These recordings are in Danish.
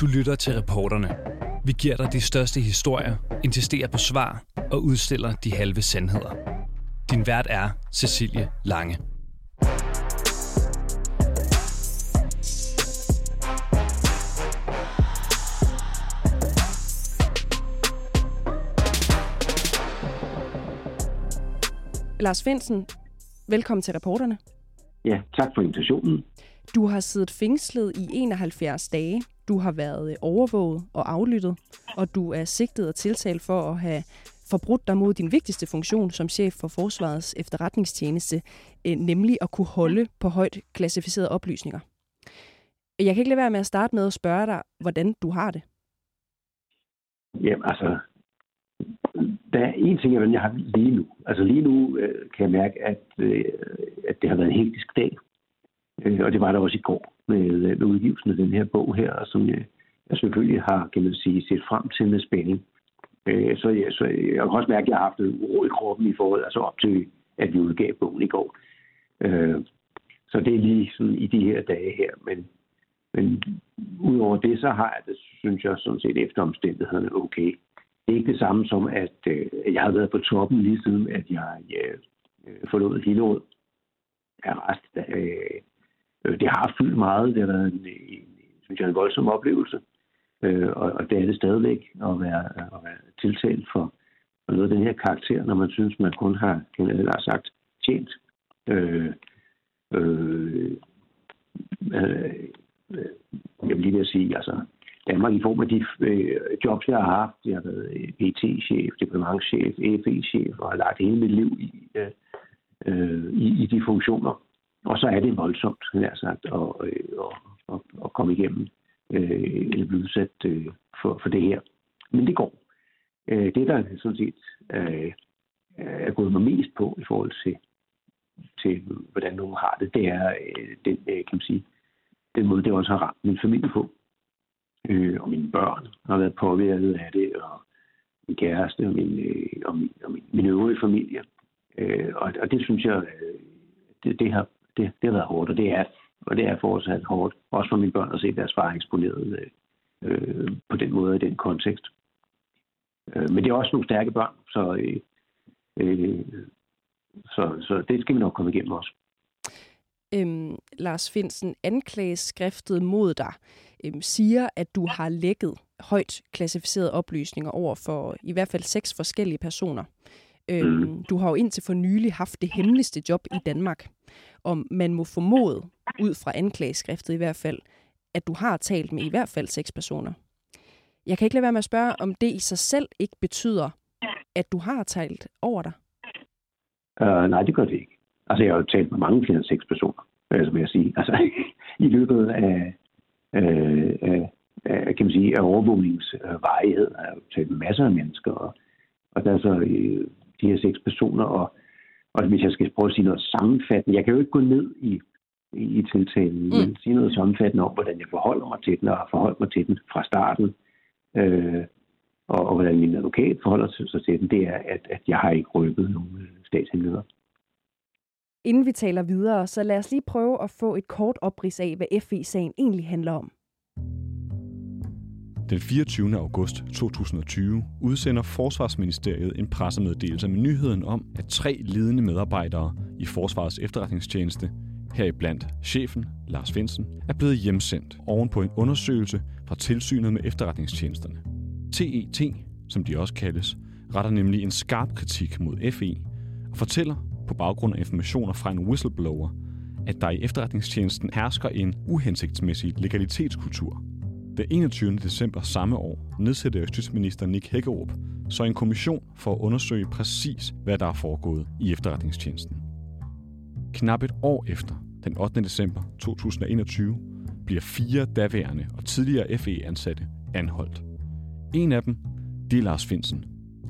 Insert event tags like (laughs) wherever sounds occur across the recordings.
Du lytter til reporterne. Vi giver dig de største historier, insisterer på svar og udstiller de halve sandheder. Din vært er Cecilie Lange. Lars Finsen, velkommen til reporterne. Ja, tak for invitationen. Du har siddet fængslet i 71 dage. Du har været øh, overvåget og aflyttet, og du er sigtet og tiltalt for at have forbrudt dig mod din vigtigste funktion som chef for Forsvarets efterretningstjeneste, øh, nemlig at kunne holde på højt klassificerede oplysninger. Jeg kan ikke lade være med at starte med at spørge dig, hvordan du har det. Jamen altså, der er en ting, hvordan jeg har lige nu. Altså lige nu øh, kan jeg mærke, at, øh, at det har været en hektisk dag. Øh, og det var der også i går med, øh, med udgivelsen af den her bog her, som jeg, jeg selvfølgelig har, kan man sige, set frem til med spænding. Øh, så, jeg, så øh, jeg kan også mærke, at jeg har haft en uro i kroppen i forhold, altså op til, at vi udgav bogen i går. Øh, så det er lige sådan i de her dage her. Men, men udover det, så har jeg det, synes jeg, sådan set efter omstændighederne okay. Det er ikke det samme som, at øh, jeg har været på toppen lige siden, at jeg øh, forlod Hillerød rest. Øh, Øh, det har fyldt meget. Det har været en, en, synes jeg, en voldsom oplevelse. Øh, og, og det er det stadigvæk at være, at være tiltalt for, for noget af den her karakter, når man synes, man kun har, har sagt, tjent øh, øh, øh, øh jeg vil lige vil sige, altså Danmark i form af de øh, jobs, jeg har haft. Jeg har været øh, PT-chef, departementchef, FE-chef og har lagt hele mit liv i, øh, øh, i, i de funktioner. Og så er det voldsomt, jeg sagt, at, øh, at, at, at komme igennem øh, eller blive udsat øh, for, for det her. Men det går. Øh, det, der sådan set øh, er gået mig mest på i forhold til, til hvordan nogen har det, det er øh, den, øh, kan man sige, den måde, det også har ramt min familie på. Øh, og mine børn har været påvirket af det, og min kæreste og min, øh, og min, og min, min øvrige familie. Øh, og, og det synes jeg, øh, det, det, har, det, det har været hårdt, og det er og det er fortsat hårdt, også for mine børn at se deres far eksponeret øh, på den måde i den kontekst. Øh, men det er også nogle stærke børn, så, øh, øh, så, så det skal vi nok komme igennem også. Øhm, Lars Finsen, anklageskriftet mod dig øhm, siger, at du har lækket højt klassificerede oplysninger over for i hvert fald seks forskellige personer. Øhm, mm. Du har jo indtil for nylig haft det hemmeligste job i Danmark om man må formode, ud fra anklageskriftet i hvert fald, at du har talt med i hvert fald seks personer. Jeg kan ikke lade være med at spørge, om det i sig selv ikke betyder, at du har talt over dig? Uh, nej, det gør det ikke. Altså, jeg har jo talt med mange flere end seks personer, altså vil jeg sige. Altså, (laughs) i løbet af, øh, af, af, kan man sige, af overvågningsvarighed har jeg jo talt med masser af mennesker, og, og der er så øh, de her seks personer, og, og hvis jeg skal prøve at sige noget sammenfattende, jeg kan jo ikke gå ned i i, i tiltalen, mm. men sige noget sammenfattende om, hvordan jeg forholder mig til den, og har forholdt mig til den fra starten. Øh, og, og hvordan min advokat forholder sig til den, det er, at, at jeg har ikke røbet nogen øh, statshemmeligheder. Inden vi taler videre, så lad os lige prøve at få et kort oprids af, hvad FE-sagen egentlig handler om. Den 24. august 2020 udsender Forsvarsministeriet en pressemeddelelse med nyheden om, at tre ledende medarbejdere i Forsvarets efterretningstjeneste heriblandt chefen, Lars Finsen, er blevet hjemsendt oven på en undersøgelse fra tilsynet med efterretningstjenesterne. TET, som de også kaldes, retter nemlig en skarp kritik mod FE og fortæller på baggrund af informationer fra en whistleblower, at der i efterretningstjenesten hersker en uhensigtsmæssig legalitetskultur. Den 21. december samme år nedsætter justitsminister Nick Hækkerup så en kommission for at undersøge præcis, hvad der er foregået i efterretningstjenesten. Knap et år efter, den 8. december 2021, bliver fire daværende og tidligere FE-ansatte anholdt. En af dem, det er Lars Finsen.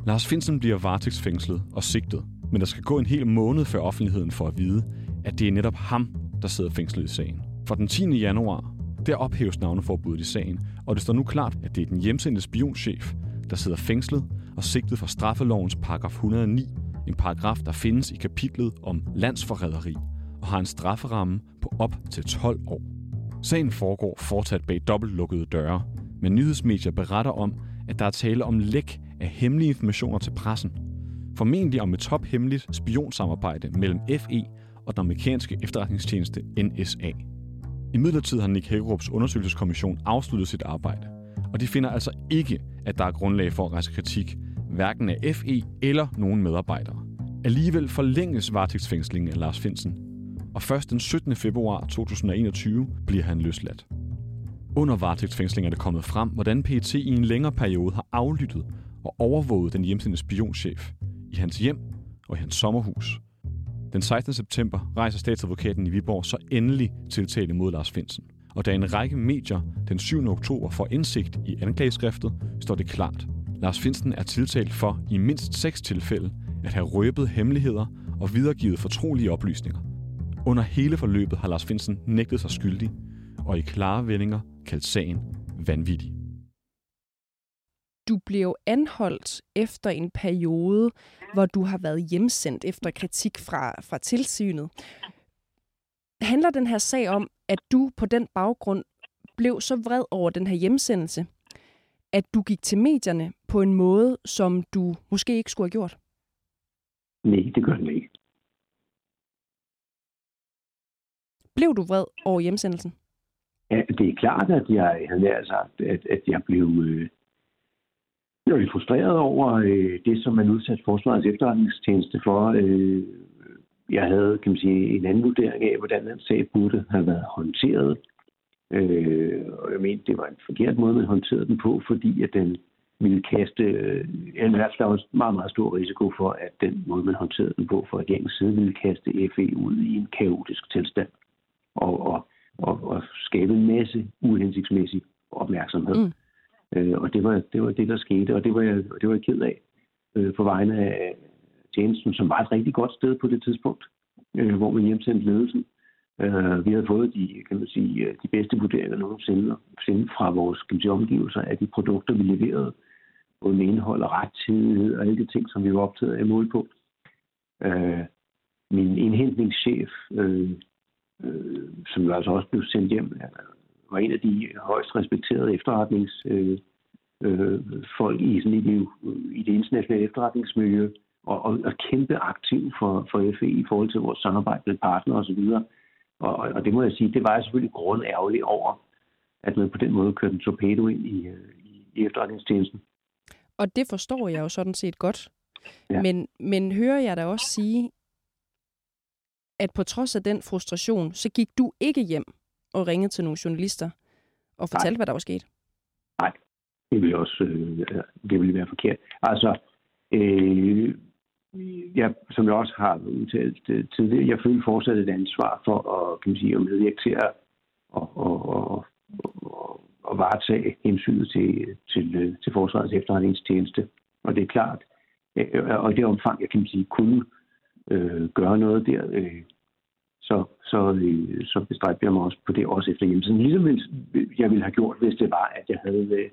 Lars Finsen bliver varetægtsfængslet og sigtet, men der skal gå en hel måned før offentligheden for at vide, at det er netop ham, der sidder fængslet i sagen. For den 10. januar, der ophæves navneforbuddet i sagen, og det står nu klart, at det er den hjemsendte spionchef, der sidder fængslet og sigtet for straffelovens paragraf 109 en paragraf, der findes i kapitlet om landsforræderi og har en strafferamme på op til 12 år. Sagen foregår fortsat bag dobbeltlukkede døre, Men nyhedsmedier beretter om, at der er tale om læk af hemmelige informationer til pressen. Formentlig om et tophemmeligt spionsamarbejde mellem FE og den amerikanske efterretningstjeneste NSA. I midlertid har Nick Hækkerups undersøgelseskommission afsluttet sit arbejde, og de finder altså ikke, at der er grundlag for at rejse kritik, hverken af FE eller nogen medarbejdere. Alligevel forlænges varetægtsfængslingen af Lars Finsen, og først den 17. februar 2021 bliver han løsladt. Under varetægtsfængslingen er det kommet frem, hvordan PET i en længere periode har aflyttet og overvåget den hjemsendte spionchef i hans hjem og i hans sommerhus. Den 16. september rejser statsadvokaten i Viborg så endelig tiltale mod Lars Finsen. Og da en række medier den 7. oktober får indsigt i anklageskriftet, står det klart. Lars Finsen er tiltalt for i mindst seks tilfælde at have røbet hemmeligheder og videregivet fortrolige oplysninger. Under hele forløbet har Lars Finsen nægtet sig skyldig, og i klare vendinger kaldt sagen vanvittig. Du blev anholdt efter en periode, hvor du har været hjemsendt efter kritik fra, fra tilsynet. Handler den her sag om, at du på den baggrund blev så vred over den her hjemsendelse, at du gik til medierne på en måde, som du måske ikke skulle have gjort? Nej, det gør den ikke. Blev du vred over hjemsendelsen? Ja, det er klart, at jeg havde sagt, at, at jeg blev, øh, blev lidt frustreret over øh, det, som man udsatte Forsvarets efterretningstjeneste for. Øh, jeg havde, kan man sige, en anden vurdering af, hvordan den sag burde have været håndteret. Øh, og jeg mente, det var en forkert måde, man håndterede den på, fordi at den ville kaste, øh, i hvert fald der var meget, meget stor risiko for, at den måde, man håndterede den på fra regeringens side, ville kaste FE ud i en kaotisk tilstand og, og, og, og skabe en masse uhensigtsmæssig opmærksomhed. Mm. Øh, og det var, det var det, der skete, og det var jeg, det var jeg ked af øh, på vegne af tjenesten, som var et rigtig godt sted på det tidspunkt, øh, hvor man hjemsendte ledelsen. Øh, vi havde fået de, kan man sige, øh, de bedste vurderinger nogensinde fra vores kan sige, omgivelser af de produkter, vi leverede både med indhold og rettidighed og alle de ting, som vi var optaget af mål på. Øh, min indhentningschef, øh, øh, som jo altså også blev sendt hjem, var en af de højst respekterede efterretningsfolk øh, øh, i, sådan i, det, i det internationale efterretningsmiljø, og, og, og kæmpe aktiv for, for FE i forhold til vores samarbejde med partnere osv. Og, og det må jeg sige, det var jeg selvfølgelig grundærgerlig over, at man på den måde kørte en torpedo ind i, øh, i, i efterretningstjenesten. Og det forstår jeg jo sådan set godt. Ja. Men, men hører jeg da også sige, at på trods af den frustration, så gik du ikke hjem og ringede til nogle journalister og fortalte, Nej. hvad der var sket? Nej, det ville også øh, det ville være forkert. Altså, øh, jeg, som jeg også har udtalt øh, tidligere, jeg føler fortsat et ansvar for at, kan man sige, at medvirke til at og, og, og, og, og varetage hensynet til, til, øh, til Forsvarets efterretningstjeneste. Og det er klart, øh, og i det omfang, jeg kan sige, kunne øh, gøre noget der, øh, så, så, øh, så bestræbte jeg mig også på det, også efter hjemmesiden. Ligesom jeg ville have gjort, hvis det var, at jeg havde, øh,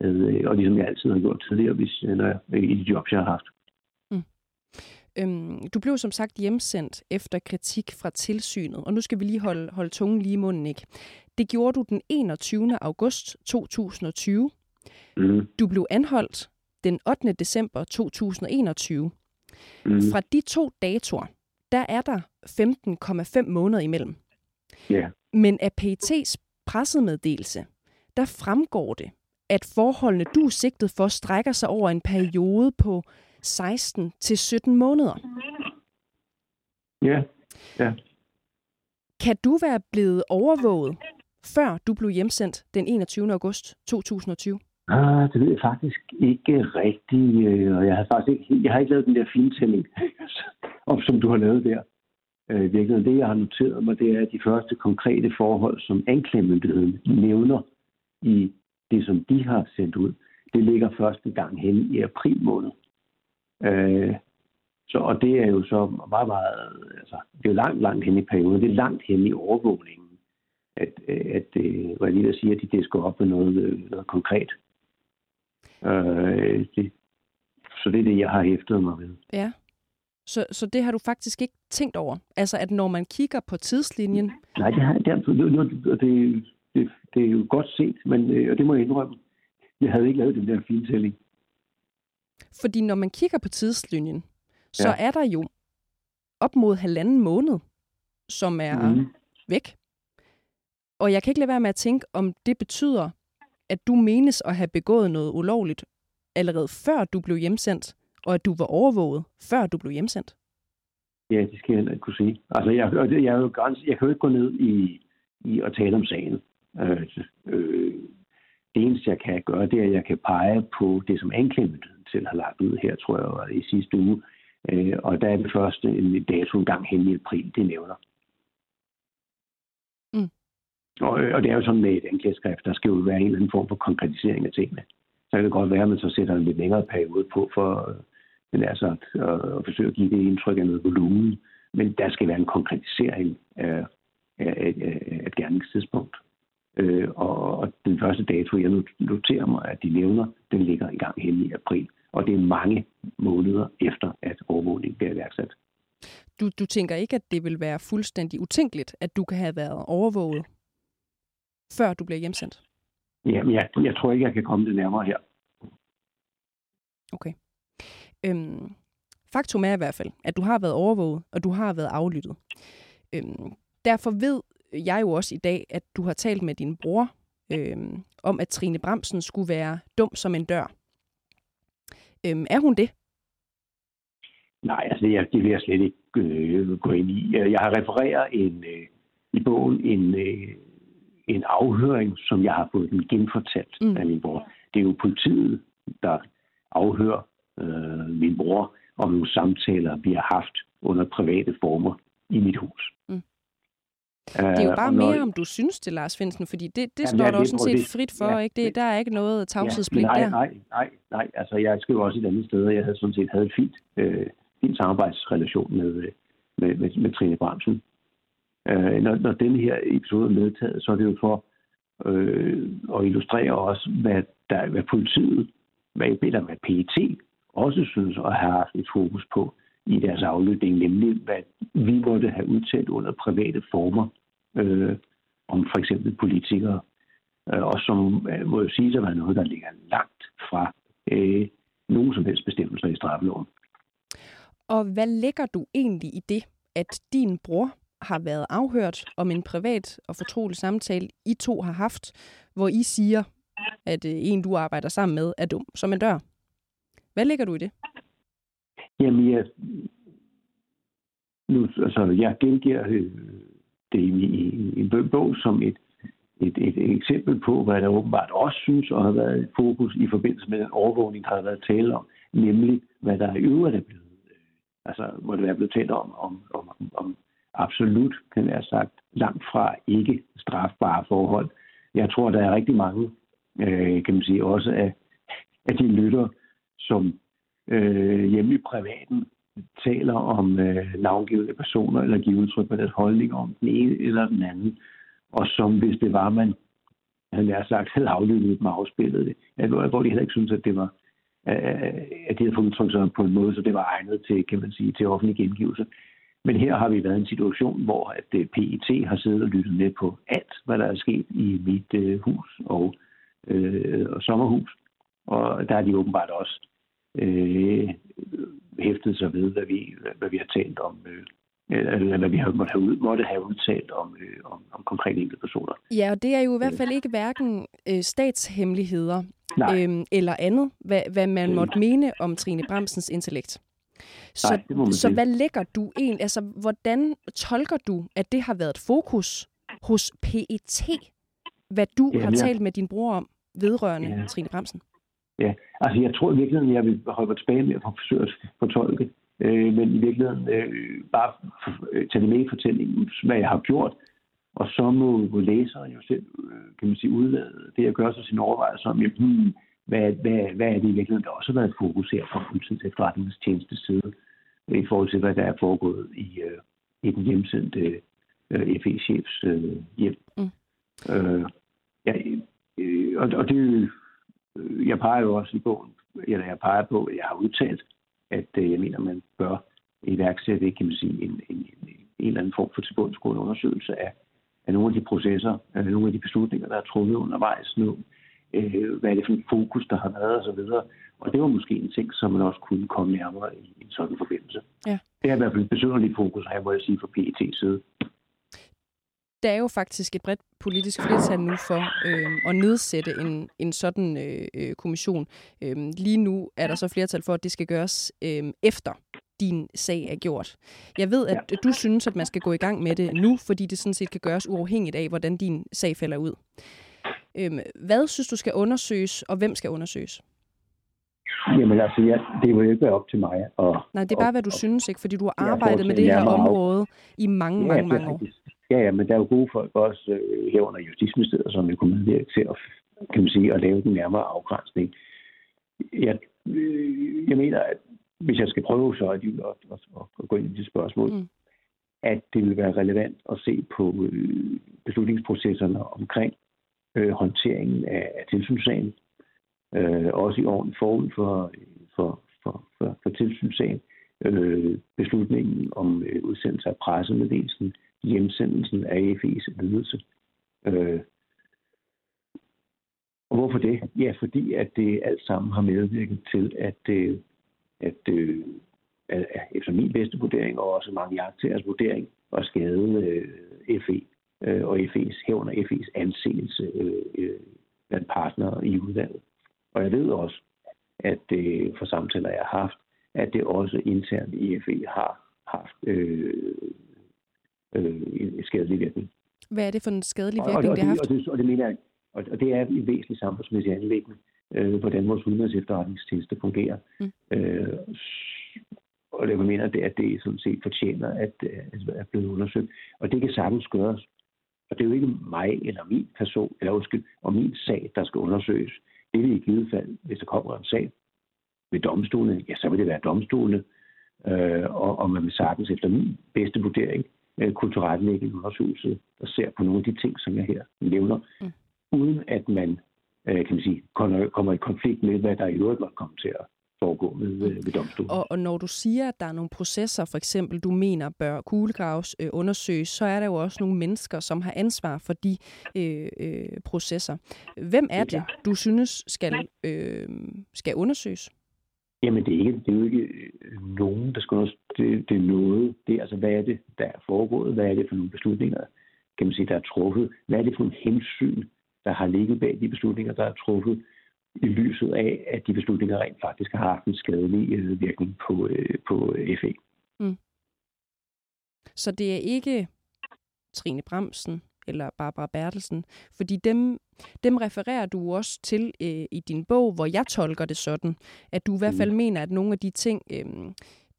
havde og ligesom jeg altid har gjort tidligere, hvis, når jeg, i de jobs, jeg har haft. Mm. Øhm, du blev som sagt hjemsendt efter kritik fra tilsynet, og nu skal vi lige holde, holde tungen lige i munden, ikke? Det gjorde du den 21. august 2020. Mm. Du blev anholdt den 8. december 2021. Mm. Fra de to datoer, der er der 15,5 måneder imellem. Yeah. Men af PET's pressemeddelelse, der fremgår det, at forholdene, du er sigtet for, strækker sig over en periode på 16 til 17 måneder. Ja, ja. Kan du være blevet overvåget, før du blev hjemsendt den 21. august 2020? Ah, det ved jeg faktisk ikke rigtigt, øh, og jeg har faktisk ikke, jeg har ikke lavet den der fintælling, og som du har lavet der. Øh, virkelig, det, jeg har noteret mig, det er de første konkrete forhold, som anklagemyndigheden nævner i det, som de har sendt ud. Det ligger første gang hen i april måned. Øh, så, og det er jo så meget, meget, altså, det er jo langt, langt hen i perioden. Det er langt hen i overvågningen, at, at, øh, at hvad jeg lige vil sige, at de kan op med noget, øh, noget konkret. Øh, det, så det er det, jeg har hæftet mig ved. Ja. Så, så det har du faktisk ikke tænkt over? Altså, at når man kigger på tidslinjen... Nej, det har det, det, det, det, det er jo godt set, men øh, og det må jeg indrømme. Jeg havde ikke lavet den der fintælling. Fordi når man kigger på tidslinjen, så ja. er der jo op mod halvanden måned, som er mm. væk. Og jeg kan ikke lade være med at tænke, om det betyder, at du menes at have begået noget ulovligt allerede før du blev hjemsendt, og at du var overvåget, før du blev hjemsendt. Ja, det skal jeg heller ikke kunne sige. Altså, jeg, jeg, jeg, er jo grænse, jeg kan jo ikke gå ned i, i at tale om sagen. Øh, øh, det eneste, jeg kan gøre, det er, at jeg kan pege på det, som anklagemyndigheden selv har lagt ud her, tror jeg, var i sidste uge. Øh, og der er det første en dato en gang hen i april, det nævner. Mm. Og, og det er jo sådan med et anklageskrift, der skal jo være en eller anden form for konkretisering af tingene. Så kan det godt være, at man så sætter en lidt længere periode på for men altså at, at, forsøge at give det indtryk af noget volumen. Men der skal være en konkretisering af, af, af, af et gerningstidspunkt. Øh, og, og den første dato, jeg noterer mig, at de nævner, den ligger i gang hen i april. Og det er mange måneder efter, at overvågningen bliver iværksat. Du, du tænker ikke, at det vil være fuldstændig utænkeligt, at du kan have været overvåget, før du bliver hjemsendt? Jamen, jeg, jeg tror ikke, jeg kan komme det nærmere her. Okay. Øhm, faktum er i hvert fald, at du har været overvåget, og du har været aflyttet. Øhm, derfor ved jeg jo også i dag, at du har talt med din bror øhm, om, at Trine Bramsen skulle være dum som en dør. Øhm, er hun det? Nej, altså det, det vil jeg slet ikke øh, gå ind i. Jeg har refereret en, øh, i bogen en, øh, en afhøring, som jeg har fået den genfortalt mm. af min bror. Det er jo politiet, der afhører øh, min bror om nogle samtaler, vi har haft under private former i mit hus. Mm. Det er jo bare når... mere, om du synes det, Lars Finsen, fordi det, det Jamen, står der også sådan set frit for, ja, ikke? Det, der er ikke noget tavshedspligt ja, nej, der. Nej, nej, nej, altså jeg skriver også et andet sted, og jeg havde sådan set havde et fint, øh, fint samarbejdsrelation med, øh, med, med, med Trine Bramsen. Øh, når, når den her episode er medtaget, så er det jo for øh, at illustrere også, hvad, der, hvad politiet, hvad, eller hvad PET også synes at have haft et fokus på i deres aflytning, nemlig hvad vi måtte have udtalt under private former øh, om for eksempel politikere, øh, og som øh, må jo sige at være noget, der ligger langt fra øh, nogen som helst bestemmelser i straffeloven. Og hvad lægger du egentlig i det, at din bror har været afhørt om en privat og fortrolig samtale, I to har haft, hvor I siger, at øh, en, du arbejder sammen med, er dum som en dør? Hvad lægger du i det? Jamen, jeg, nu, altså, jeg gengiver øh, det i, i, en bog som et, et, et eksempel på, hvad der åbenbart også synes at have været fokus i forbindelse med den overvågning, der har været tale om, nemlig hvad der i øvrigt er blevet, øh, altså hvor det er blevet talt om, om, om, om absolut, kan jeg sagt, langt fra ikke strafbare forhold. Jeg tror, der er rigtig mange, øh, kan man sige, også af, af de lytter, som øh, hjemme i privaten taler om øh, navngivende personer, eller giver udtryk for deres holdning om den ene eller den anden, og som hvis det var, man havde nær sagt, havde aflyttet dem og afspillet det, at, hvor de heller ikke synes, at det var at de havde fået udtrykt sig på en måde, så det var egnet til, kan man sige, til offentlig gengivelse. Men her har vi været i en situation, hvor at øh, PET har siddet og lyttet med på alt, hvad der er sket i mit øh, hus og, øh, og sommerhus. Og der er de åbenbart også øh, hæftet sig ved, hvad vi, hvad vi har talt om, øh, eller hvad vi har måtte have, ud, måtte have udtalt om, øh, om, om konkrete enkelte personer. Ja, og det er jo i hvert fald ikke hverken øh, statshemmeligheder øh, eller andet, hvad, hvad man øh. måtte mene om Trine Bramsens intellekt. Så, Nej, så hvad lægger du en, altså hvordan tolker du, at det har været et fokus hos PET, hvad du Jamen, har talt med din bror om vedrørende ja. Trine Bramsen? Ja, altså jeg tror i virkeligheden, jeg vil holde tilbage med at forsøge at fortolke, øh, men i virkeligheden øh, bare øh, tage det med i fortællingen, hvad jeg har gjort, og så må, må læseren jo selv, øh, kan man sige, udlade det at gøre sig sin overvejelse om, jamen, hmm, hvad, hvad, hvad er det i virkeligheden, der også har været fokus her fra politiets efterretningstjeneste side, i forhold til, hvad der er foregået i, øh, i den hjemsendte øh, FE-chefs øh, hjem. Mm. Øh, ja, øh, og, og det Øh, jeg peger jo også i bogen, eller jeg peger på, at jeg har udtalt, at øh, jeg mener, man bør iværksætte kan man sige, en, en, en, en eller anden form for tilbundsgående undersøgelse af, af nogle af de processer, af nogle af de beslutninger, der er truffet undervejs nu, øh, hvad er det for en fokus, der har været osv. Og, og det var måske en ting, som man også kunne komme nærmere i en sådan forbindelse. Ja. Det er i hvert fald et besøgerligt fokus her, må jeg sige, fra PET's side. Der er jo faktisk et bredt politisk flertal nu for øh, at nedsætte en, en sådan øh, øh, kommission. Øh, lige nu er der så flertal for, at det skal gøres øh, efter din sag er gjort. Jeg ved, at ja. du synes, at man skal gå i gang med det nu, fordi det sådan set kan gøres uafhængigt af, hvordan din sag falder ud. Øhm, hvad synes du skal undersøges, og hvem skal undersøges? Jamen altså, ja, det vil ikke være op til mig. Og, Nej, det er bare, og, hvad du og, synes, ikke? Fordi du har arbejdet med det her område i mange, ja, mange, mange år. Ja, ja, men der er jo gode folk også øh, herunder Justitsministeriet, som vil kunne medvirke til at, kan man sige, at lave den nærmere afgrænsning. Jeg, øh, jeg mener, at hvis jeg skal prøve så at, at, at, at gå ind i det spørgsmål, mm. at det vil være relevant at se på øh, beslutningsprocesserne omkring øh, håndteringen af, af tilsynssagen, øh, også i årene forud for, for, for, for, for tilsynssagen, øh, beslutningen om øh, udsendelse af pressemeddelelsen, hjemsendelsen af AFE's ledelse. Øh, og hvorfor det? Ja, fordi at det alt sammen har medvirket til, at, øh, at øh, efter min bedste vurdering, og også mange jagtagers vurdering, at skade øh, FE øh, og FE's, herunder FE's anseelse øh, øh, blandt partnere i udvalget. Og jeg ved også, at det for samtaler, jeg har haft, at det også internt i FE har haft øh, øh, skadelig virkning. Hvad er det for en skadelig virkning, og, og, og det, har haft? Og det, og det mener jeg, og, og det er en væsentlig samfundsmæssig anlæggende, øh, hvordan vores udenrigs efterretningstjeneste fungerer. Mm. Øh, og det, jeg mener, det, at det sådan set fortjener at, at er blevet undersøgt. Og det kan sagtens gøres. Og det er jo ikke mig eller min person, eller undskyld, og min sag, der skal undersøges. Det vil i givet fald, hvis der kommer en sag ved domstolene, ja, så vil det være domstolene, øh, og, og man vil sagtens efter min bedste vurdering øh, en undersøgelse, der ser på nogle af de ting, som jeg her nævner, mm. uden at man, øh, kan man sige, kommer i konflikt med, hvad der i øvrigt måtte komme til at foregå ved, mm. ved domstolen. Og, og når du siger, at der er nogle processer, for eksempel, du mener bør kuglegraves øh, undersøges, så er der jo også nogle mennesker, som har ansvar for de øh, øh, processer. Hvem er det, du synes skal, øh, skal undersøges? Jamen, det er, ikke, det er jo ikke øh, nogen, der skal noget. Det, det er noget. Det er altså, hvad er det, der er foregået? Hvad er det for nogle beslutninger, kan man sige, der er truffet? Hvad er det for en hensyn, der har ligget bag de beslutninger, der er truffet? i lyset af, at de beslutninger rent faktisk har haft en skadelig øh, virkning på, øh, på FE. Mm. Så det er ikke Trine Bremsen eller Barbara Bertelsen, fordi dem, dem refererer du også til øh, i din bog, hvor jeg tolker det sådan, at du i hvert fald mm. mener, at nogle af de ting, øh,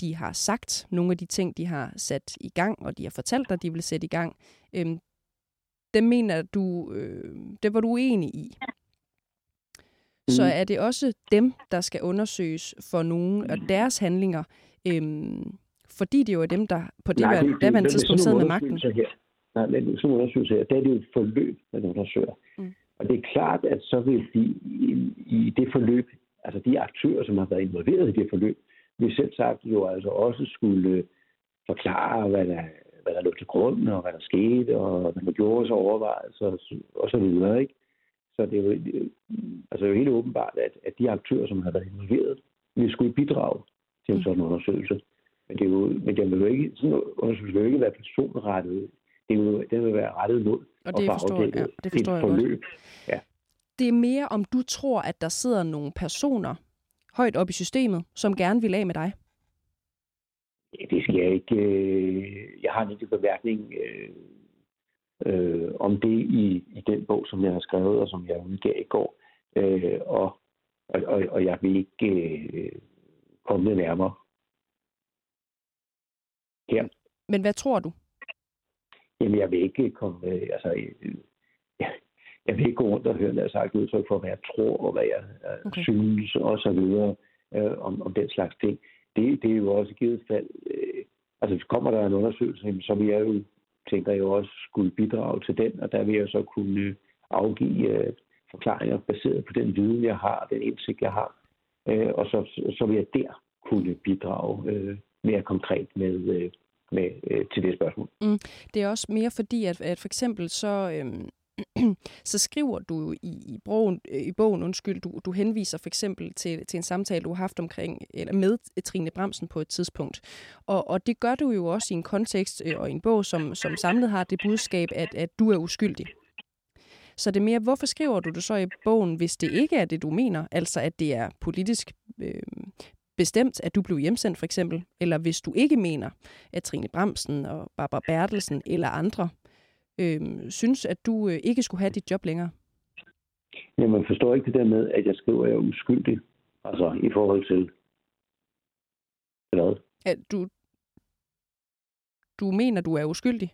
de har sagt, nogle af de ting, de har sat i gang, og de har fortalt dig, de vil sætte i gang, øh, dem mener du, øh, det var du uenig i. Så er det også dem, der skal undersøges for nogle af deres handlinger, øhm, fordi det jo er dem, der på det, Nej, det, det, det tidspunkt sidder med magten. Her. Nej, men en undersøgelse her, der er det jo et forløb, man undersøger. Mm. Og det er klart, at så vil de i, i det forløb, altså de aktører, som har været involveret i det forløb, vil selv sagt jo altså også skulle forklare, hvad der, hvad der lå til grund, og hvad der skete, og hvad der gjorde sig overvejelser, og så videre, ikke? Så det er jo, altså, det er jo helt åbenbart, at, at de aktører, som har været involveret, vil skulle bidrage til en mm. sådan undersøgelse. Men det, er jo, men det vil jo ikke, sådan en undersøgelse vil jo ikke være personrettet. Det vil, det vil være rettet mod og det forstår, ja, det forstår jeg forløb. Godt. Ja. Det er mere, om du tror, at der sidder nogle personer højt op i systemet, som gerne vil af med dig? Det skal jeg ikke. Øh, jeg har en lille bemærkning øh, øh, om det i, i den bog, som jeg har skrevet, og som jeg udgav i går. Øh, og, og, og jeg vil ikke øh, komme det nærmere her. Men hvad tror du? Jamen, jeg vil ikke komme... Øh, altså, øh, jeg, jeg vil ikke gå rundt og høre, lad os sagt, udtryk for, hvad jeg tror, og hvad jeg øh, okay. synes, og så videre, øh, om, om den slags ting. Det, det er jo også i givet fald... Øh, altså, hvis kommer der en undersøgelse, så vil jeg jo tænker jeg også skulle bidrage til den, og der vil jeg så kunne afgive uh, forklaringer baseret på den viden, jeg har, den indsigt, jeg har. Uh, og så, så vil jeg der kunne bidrage uh, mere konkret med, uh, med øh, til det spørgsmål. Mm. Det er også mere fordi, at, at for eksempel så... Øh (clears throat) så skriver du i, i, bogen, øh, i bogen, undskyld, du, du henviser for eksempel til, til en samtale, du har haft omkring, eller med Trine Bremsen på et tidspunkt. Og, og det gør du jo også i en kontekst øh, og i en bog, som, som samlet har det budskab, at, at du er uskyldig. Så det er mere, hvorfor skriver du det så i bogen, hvis det ikke er det, du mener? Altså, at det er politisk øh, bestemt, at du blev hjemsendt for eksempel, eller hvis du ikke mener, at Trine Bremsen og Barbara Bertelsen eller andre øh, synes, at du øh, ikke skulle have dit job længere? Jamen, forstår ikke det der med, at jeg skriver, at jeg er uskyldig. Altså, i forhold til... Hvad? At du, du mener, du er uskyldig?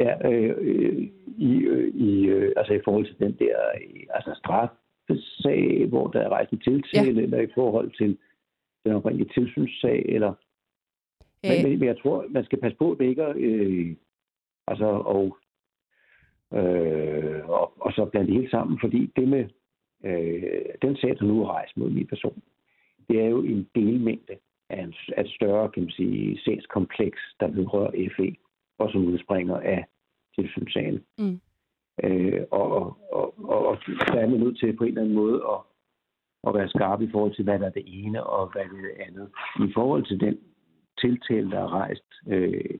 Ja, øh, øh, i, øh, i, øh, altså i forhold til den der altså straffesag, hvor der er rejst en tiltale, ja. eller i forhold til den oprindelige tilsynssag, eller... Øh. Men, men jeg tror, man skal passe på, at det ikke er... Øh, altså, og, øh, og, og så blande det hele sammen, fordi det med øh, den sag, der nu er rejst mod min person, det er jo en delmængde af, en, af et større, kan man sige, sagskompleks, der vedrører FE, og som udspringer af tilsynssagen. Mm. Øh, og, og, og, og der er man nødt til på en eller anden måde at, at være skarp i forhold til, hvad der er det ene og hvad det er det andet. I forhold til den tiltale, der er rejst, øh,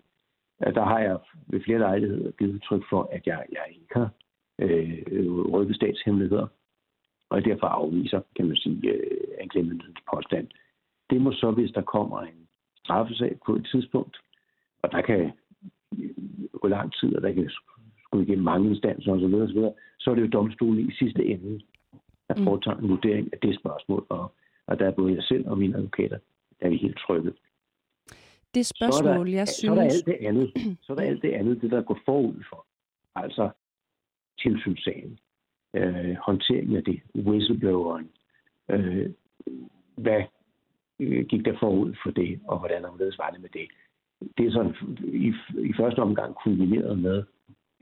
der har jeg ved flere lejligheder givet udtryk for, at jeg, jeg ikke har øh, rykket statshemmeligheder, og derfor afviser, kan man sige, øh, anklagemyndighedens påstand. Det må så, hvis der kommer en straffesag på et tidspunkt, og der kan gå lang tid, og der kan skulle igennem mange instanser osv., osv., så er det jo domstolen i sidste ende, der mm. foretager en vurdering af det spørgsmål, og, og der er både jeg selv og mine advokater, der er vi helt trygge. Det spørgsmål, så der, jeg synes... Så er der alt det andet, (clears throat) så er der alt det andet, det der går forud for. Altså tilsynssagen, øh, håndtering af det, whistlebloweren, øh, hvad øh, gik der forud for det, og hvordan omledes var det med det. Det er sådan i, i første omgang kulmineret med,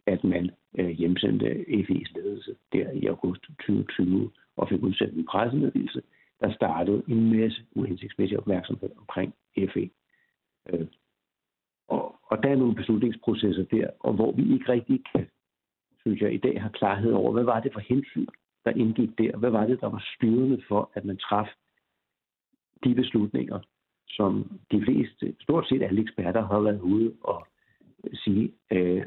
at man øh, hjemsendte FE's ledelse der i august 2020 og fik udsendt en pressemeddelelse, der startede en masse uhensigtsmæssig opmærksomhed omkring FE. Øh, og, og der er nogle beslutningsprocesser der, og hvor vi ikke rigtig kan, synes jeg, i dag har klarhed over, hvad var det for hensyn, der indgik der? Hvad var det, der var styrende for, at man traf de beslutninger, som de fleste, stort set alle eksperter, har været ude og sige, øh,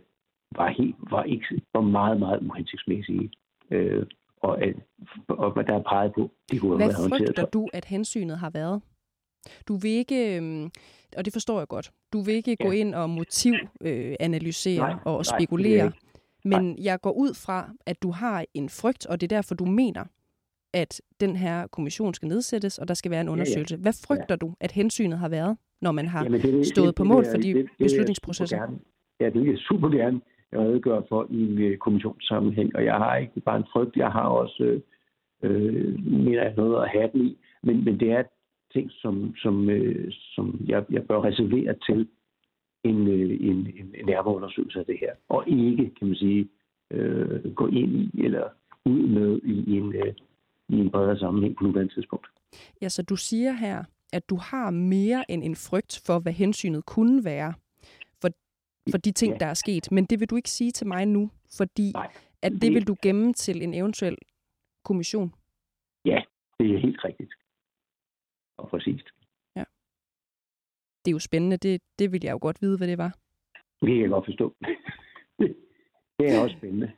var, helt, var, ikke, var meget, meget uhensigtsmæssige. Øh, og, at, og hvad der er peget på, de kunne Hvad have frygter du, at hensynet har været? Du vil ikke, øhm, og det forstår jeg godt, du vil ikke ja. gå ind og motivanalysere øh, og nej, spekulere, men nej. jeg går ud fra, at du har en frygt, og det er derfor, du mener, at den her kommission skal nedsættes, og der skal være en undersøgelse. Ja, ja. Hvad frygter ja. du, at hensynet har været, når man har Jamen, det, stået det, på mål for de det, det, beslutningsprocesser? Det ja, det vil jeg super gerne redegøre for i en øh, kommissionssammenhæng, og jeg har ikke bare en frygt, jeg har også, øh, øh mener jeg, noget at have den i, men, men det er ting, som, som, øh, som jeg, jeg bør reservere til en, øh, en, en, en nærmere undersøgelse af det her, og ikke, kan man sige, øh, gå ind i eller ud med i en, øh, i en bredere sammenhæng på nuværende tidspunkt. Ja, så du siger her, at du har mere end en frygt for, hvad hensynet kunne være for de ting, ja. der er sket. Men det vil du ikke sige til mig nu, fordi Nej, at det, det vil du gemme til en eventuel kommission. Ja, det er helt rigtigt. Og præcist. Ja. Det er jo spændende. Det, det vil jeg jo godt vide, hvad det var. Det kan jeg godt forstå. (laughs) det er også spændende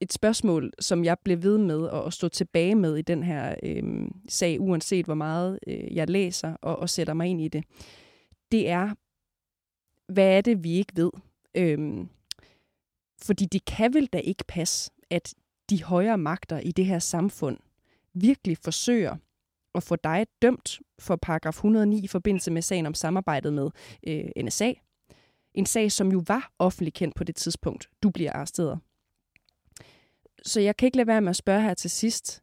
et spørgsmål, som jeg blev ved med at stå tilbage med i den her øh, sag, uanset hvor meget øh, jeg læser og, og sætter mig ind i det, det er, hvad er det, vi ikke ved? Øhm, fordi det kan vel da ikke passe, at de højere magter i det her samfund virkelig forsøger at få dig dømt for paragraf 109 i forbindelse med sagen om samarbejdet med øh, NSA. En sag, som jo var offentlig kendt på det tidspunkt, du bliver arresteret. Så jeg kan ikke lade være med at spørge her til sidst.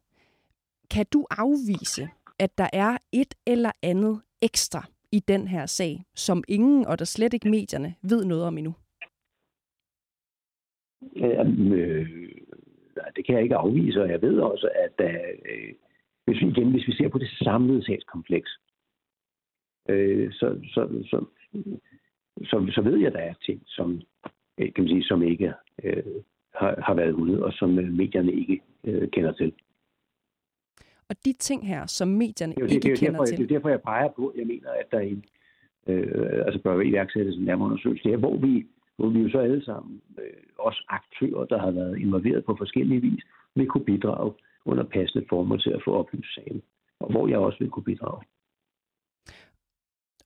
Kan du afvise, at der er et eller andet ekstra i den her sag, som ingen, og der slet ikke medierne, ved noget om endnu? Jamen, øh, det kan jeg ikke afvise, og jeg ved også, at øh, hvis vi igen, hvis vi ser på det samlede sagskompleks, øh, så, så, så så, så ved jeg, at der er ting, som, øh, kan man sige, som ikke øh, har, har været ude, og som øh, medierne ikke øh, kender til. Og de ting her, som medierne det er, ikke det, kender derfor, til... Det er derfor, jeg peger på, jeg mener, at der er en, øh, altså bør iværksættes en nærmere undersøgelse her, hvor vi, hvor vi jo så alle sammen, øh, også aktører, der har været involveret på forskellige vis, vil kunne bidrage under passende former til at få oplyst sagen, og hvor jeg også vil kunne bidrage.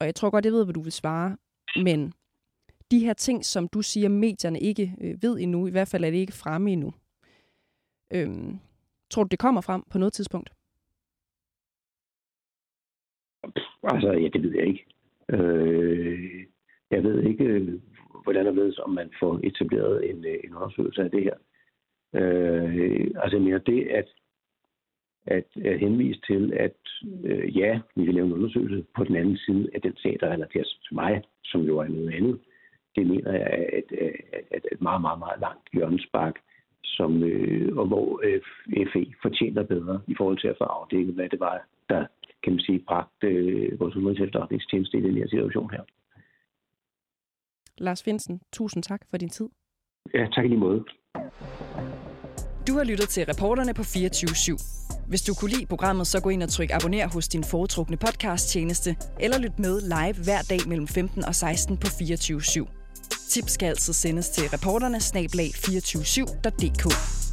Og jeg tror godt, jeg ved, hvad du vil svare, men de her ting, som du siger, medierne ikke øh, ved endnu, i hvert fald er det ikke fremme endnu. Øhm, tror du, det kommer frem på noget tidspunkt? Altså, ja, det ved jeg ikke. Øh, jeg ved ikke, øh, hvordan og ved, om man får etableret en, øh, en undersøgelse af det her. Øh, altså, jeg mener, det at, at, at henvise til, at øh, ja, vi vil lave en undersøgelse på den anden side af den sag, der relateres til mig, som jo er noget andet, det mener jeg er øh, et, et, et meget, meget, meget langt hjørnespark, som, øh, og hvor øh, FE fortjener bedre i forhold til at få afdækket, hvad det var, der kan man sige, bragte øh, vores udenrigs efterretningstjeneste i den her situation her. Lars Finsen, tusind tak for din tid. Ja, tak i lige måde. Du har lyttet til reporterne på 24 /7. Hvis du kunne lide programmet, så gå ind og tryk abonner hos din foretrukne podcast-tjeneste, eller lyt med live hver dag mellem 15 og 16 på 24 /7. Tips skal altså sendes til reporterne snablag 247.dk.